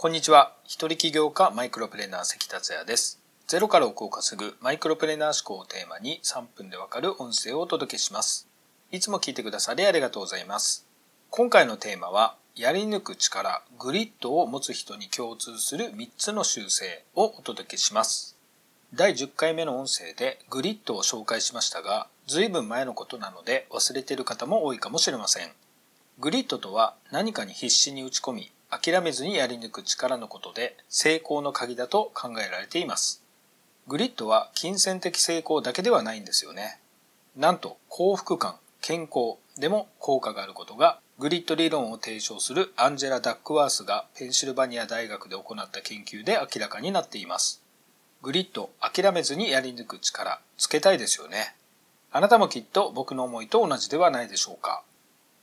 こんにちは。一人起業家マイクロプレーナー関達也です。ゼロから億を稼ぐマイクロプレーナー思考をテーマに3分でわかる音声をお届けします。いつも聞いてくださりありがとうございます。今回のテーマは、やり抜く力、グリッドを持つ人に共通する3つの習性をお届けします。第10回目の音声でグリッドを紹介しましたが、随分前のことなので忘れている方も多いかもしれません。グリッドとは何かに必死に打ち込み、諦めずにやり抜く力のことで成功の鍵だと考えられています。グリッドは金銭的成功だけではないんですよね。なんと幸福感、健康でも効果があることがグリッド理論を提唱するアンジェラ・ダックワースがペンシルバニア大学で行った研究で明らかになっています。グリッド、諦めずにやり抜く力、つけたいですよね。あなたもきっと僕の思いと同じではないでしょうか。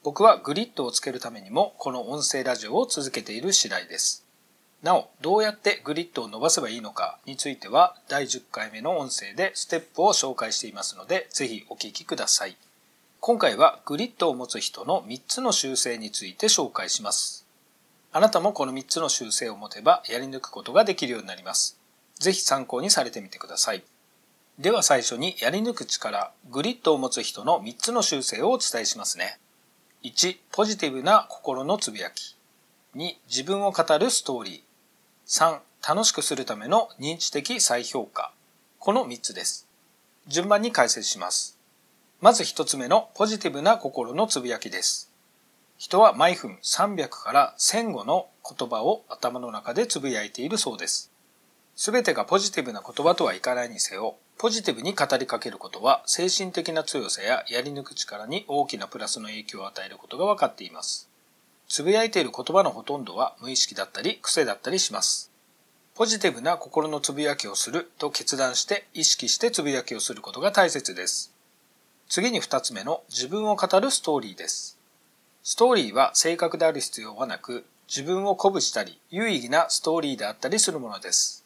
僕はグリッドをつけるためにもこの音声ラジオを続けている次第です。なお、どうやってグリッドを伸ばせばいいのかについては第10回目の音声でステップを紹介していますのでぜひお聞きください。今回はグリッドを持つ人の3つの習性について紹介します。あなたもこの3つの習性を持てばやり抜くことができるようになります。ぜひ参考にされてみてください。では最初にやり抜く力、グリッドを持つ人の3つの習性をお伝えしますね。1、ポジティブな心のつぶやき。2、自分を語るストーリー。3、楽しくするための認知的再評価。この3つです。順番に解説します。まず1つ目のポジティブな心のつぶやきです。人は毎分300から1000語の言葉を頭の中でつぶやいているそうです。すべてがポジティブな言葉とはいかないにせよ、ポジティブに語りかけることは精神的な強さややり抜く力に大きなプラスの影響を与えることが分かっています。つぶやいている言葉のほとんどは無意識だったり癖だったりします。ポジティブな心のつぶやきをすると決断して意識してつぶやきをすることが大切です。次に二つ目の自分を語るストーリーです。ストーリーは正確である必要はなく、自分を鼓舞したり有意義なストーリーであったりするものです。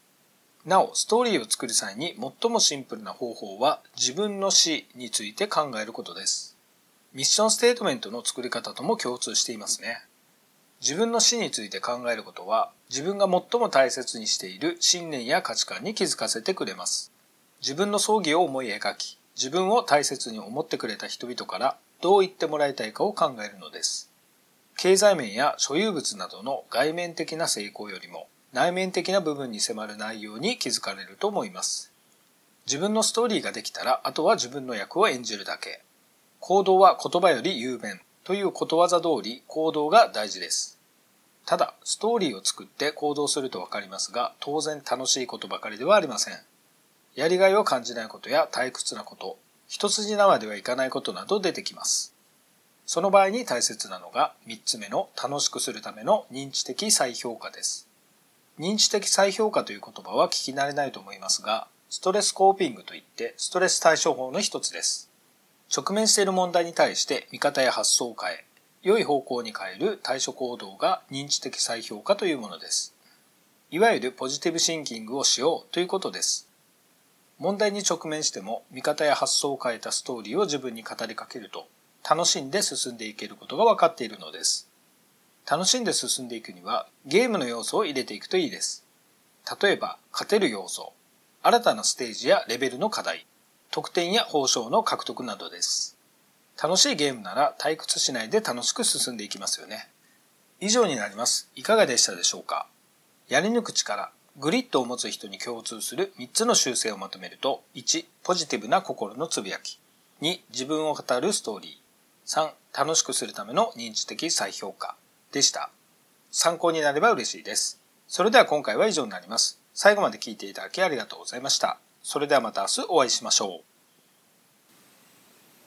なお、ストーリーを作る際に最もシンプルな方法は自分の死について考えることです。ミッションステートメントの作り方とも共通していますね。自分の死について考えることは自分が最も大切にしている信念や価値観に気づかせてくれます。自分の葬儀を思い描き、自分を大切に思ってくれた人々からどう言ってもらいたいかを考えるのです。経済面や所有物などの外面的な成功よりも内面的な部分に迫る内容に気づかれると思います。自分のストーリーができたら、あとは自分の役を演じるだけ。行動は言葉より雄弁ということわざ通り行動が大事です。ただ、ストーリーを作って行動するとわかりますが、当然楽しいことばかりではありません。やりがいを感じないことや退屈なこと、一筋縄ではいかないことなど出てきます。その場合に大切なのが3つ目の楽しくするための認知的再評価です。認知的再評価という言葉は聞き慣れないと思いますが、ストレスコーピングといってストレス対処法の一つです。直面している問題に対して見方や発想を変え、良い方向に変える対処行動が認知的再評価というものです。いわゆるポジティブシンキングをしようということです。問題に直面しても見方や発想を変えたストーリーを自分に語りかけると楽しんで進んでいけることが分かっているのです。楽しんで進んでいくにはゲームの要素を入れていくといいです。例えば、勝てる要素、新たなステージやレベルの課題、得点や報奨の獲得などです。楽しいゲームなら退屈しないで楽しく進んでいきますよね。以上になります。いかがでしたでしょうか？やり抜く力、グリッドを持つ人に共通する3つの習性をまとめると、1、ポジティブな心のつぶやき。2、自分を語るストーリー。3、楽しくするための認知的再評価。でした。参考になれば嬉しいです。それでは今回は以上になります。最後まで聴いていただきありがとうございました。それではまた明日お会いしましょう。